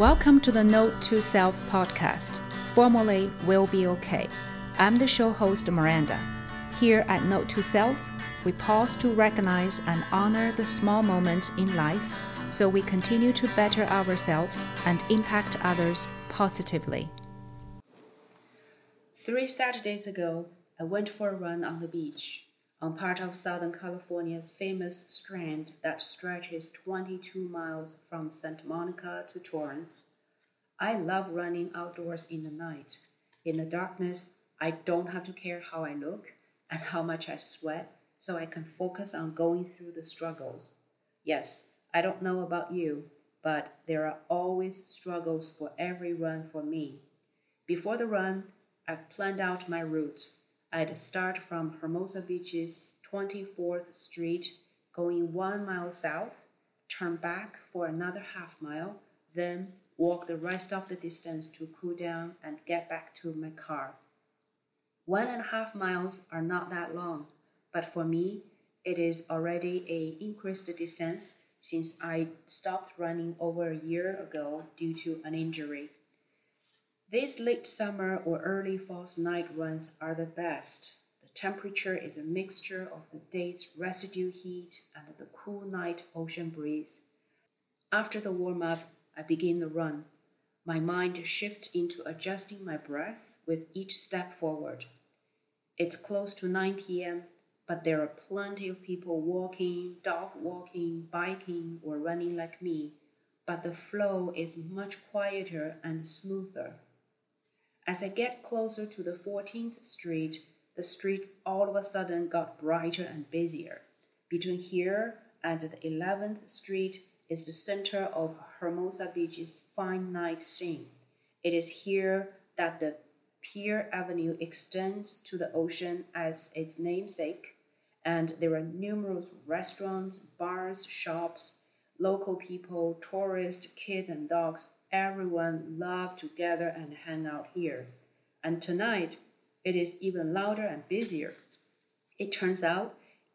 Welcome to the Note to Self podcast, formerly Will Be Okay. I'm the show host Miranda. Here at Note to Self, we pause to recognize and honor the small moments in life so we continue to better ourselves and impact others positively. Three Saturdays ago, I went for a run on the beach on part of Southern California's famous strand that stretches 22 miles from Santa Monica to Torrance. I love running outdoors in the night. In the darkness, I don't have to care how I look and how much I sweat, so I can focus on going through the struggles. Yes, I don't know about you, but there are always struggles for every run for me. Before the run, I've planned out my route. I'd start from Hermosa Beach's 24th Street, going one mile south, turn back for another half mile, then walk the rest of the distance to cool down and get back to my car. One and a half miles are not that long, but for me, it is already a increased distance since I stopped running over a year ago due to an injury. These late summer or early fall night runs are the best. The temperature is a mixture of the day's residue heat and the cool night ocean breeze. After the warm up, I begin the run. My mind shifts into adjusting my breath with each step forward. It's close to 9 p.m., but there are plenty of people walking, dog walking, biking, or running like me, but the flow is much quieter and smoother. As I get closer to the 14th Street, the street all of a sudden got brighter and busier. Between here and the 11th Street is the center of Hermosa Beach's fine night scene. It is here that the Pier Avenue extends to the ocean as its namesake, and there are numerous restaurants, bars, shops, local people, tourists, kids, and dogs everyone love to gather and hang out here. And tonight, it is even louder and busier. It turns out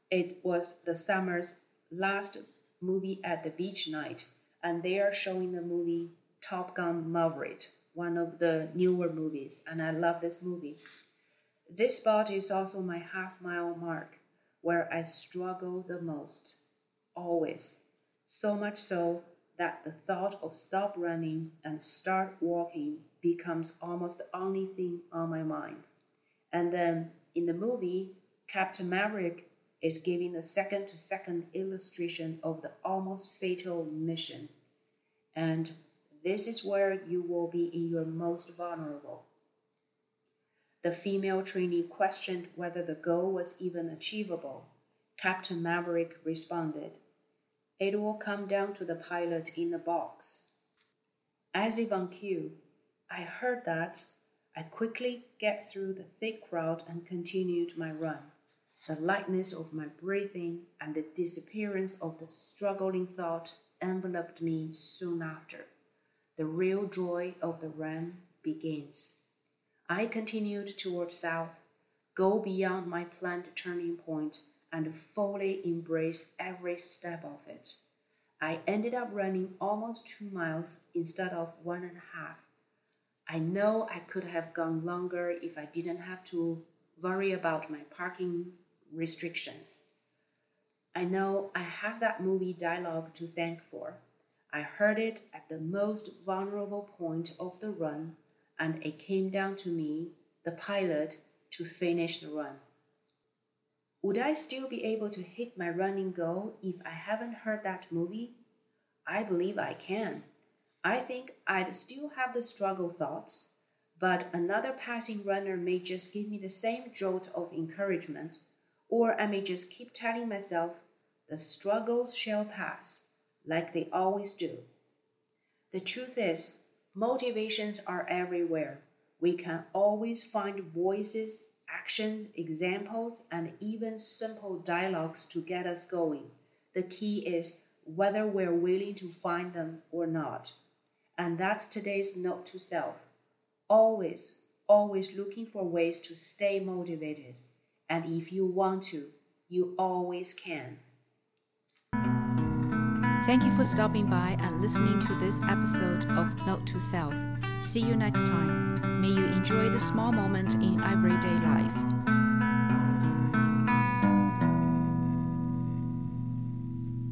it was the summer's last movie at the beach night, and they are showing the movie Top Gun Maverick, one of the newer movies, and I love this movie. This spot is also my half mile mark where I struggle the most, always. So much so that the thought of stop running and start walking becomes almost the only thing on my mind. And then in the movie, Captain Maverick is giving a second to second illustration of the almost fatal mission. And this is where you will be in your most vulnerable. The female trainee questioned whether the goal was even achievable. Captain Maverick responded, it will come down to the pilot in the box. As if on cue, I heard that. I quickly get through the thick crowd and continued my run. The lightness of my breathing and the disappearance of the struggling thought enveloped me soon after. The real joy of the run begins. I continued toward south, go beyond my planned turning point and fully embrace every step of it. I ended up running almost two miles instead of one and a half. I know I could have gone longer if I didn't have to worry about my parking restrictions. I know I have that movie dialogue to thank for. I heard it at the most vulnerable point of the run, and it came down to me, the pilot, to finish the run. Would I still be able to hit my running goal if I haven't heard that movie? I believe I can. I think I'd still have the struggle thoughts, but another passing runner may just give me the same jolt of encouragement, or I may just keep telling myself, the struggles shall pass, like they always do. The truth is, motivations are everywhere. We can always find voices actions, examples, and even simple dialogues to get us going. The key is whether we're willing to find them or not. And that's today's note to self. Always, always looking for ways to stay motivated. And if you want to, you always can. Thank you for stopping by and listening to this episode of Note to self. See you next time. May you enjoy the small moments in everyday life.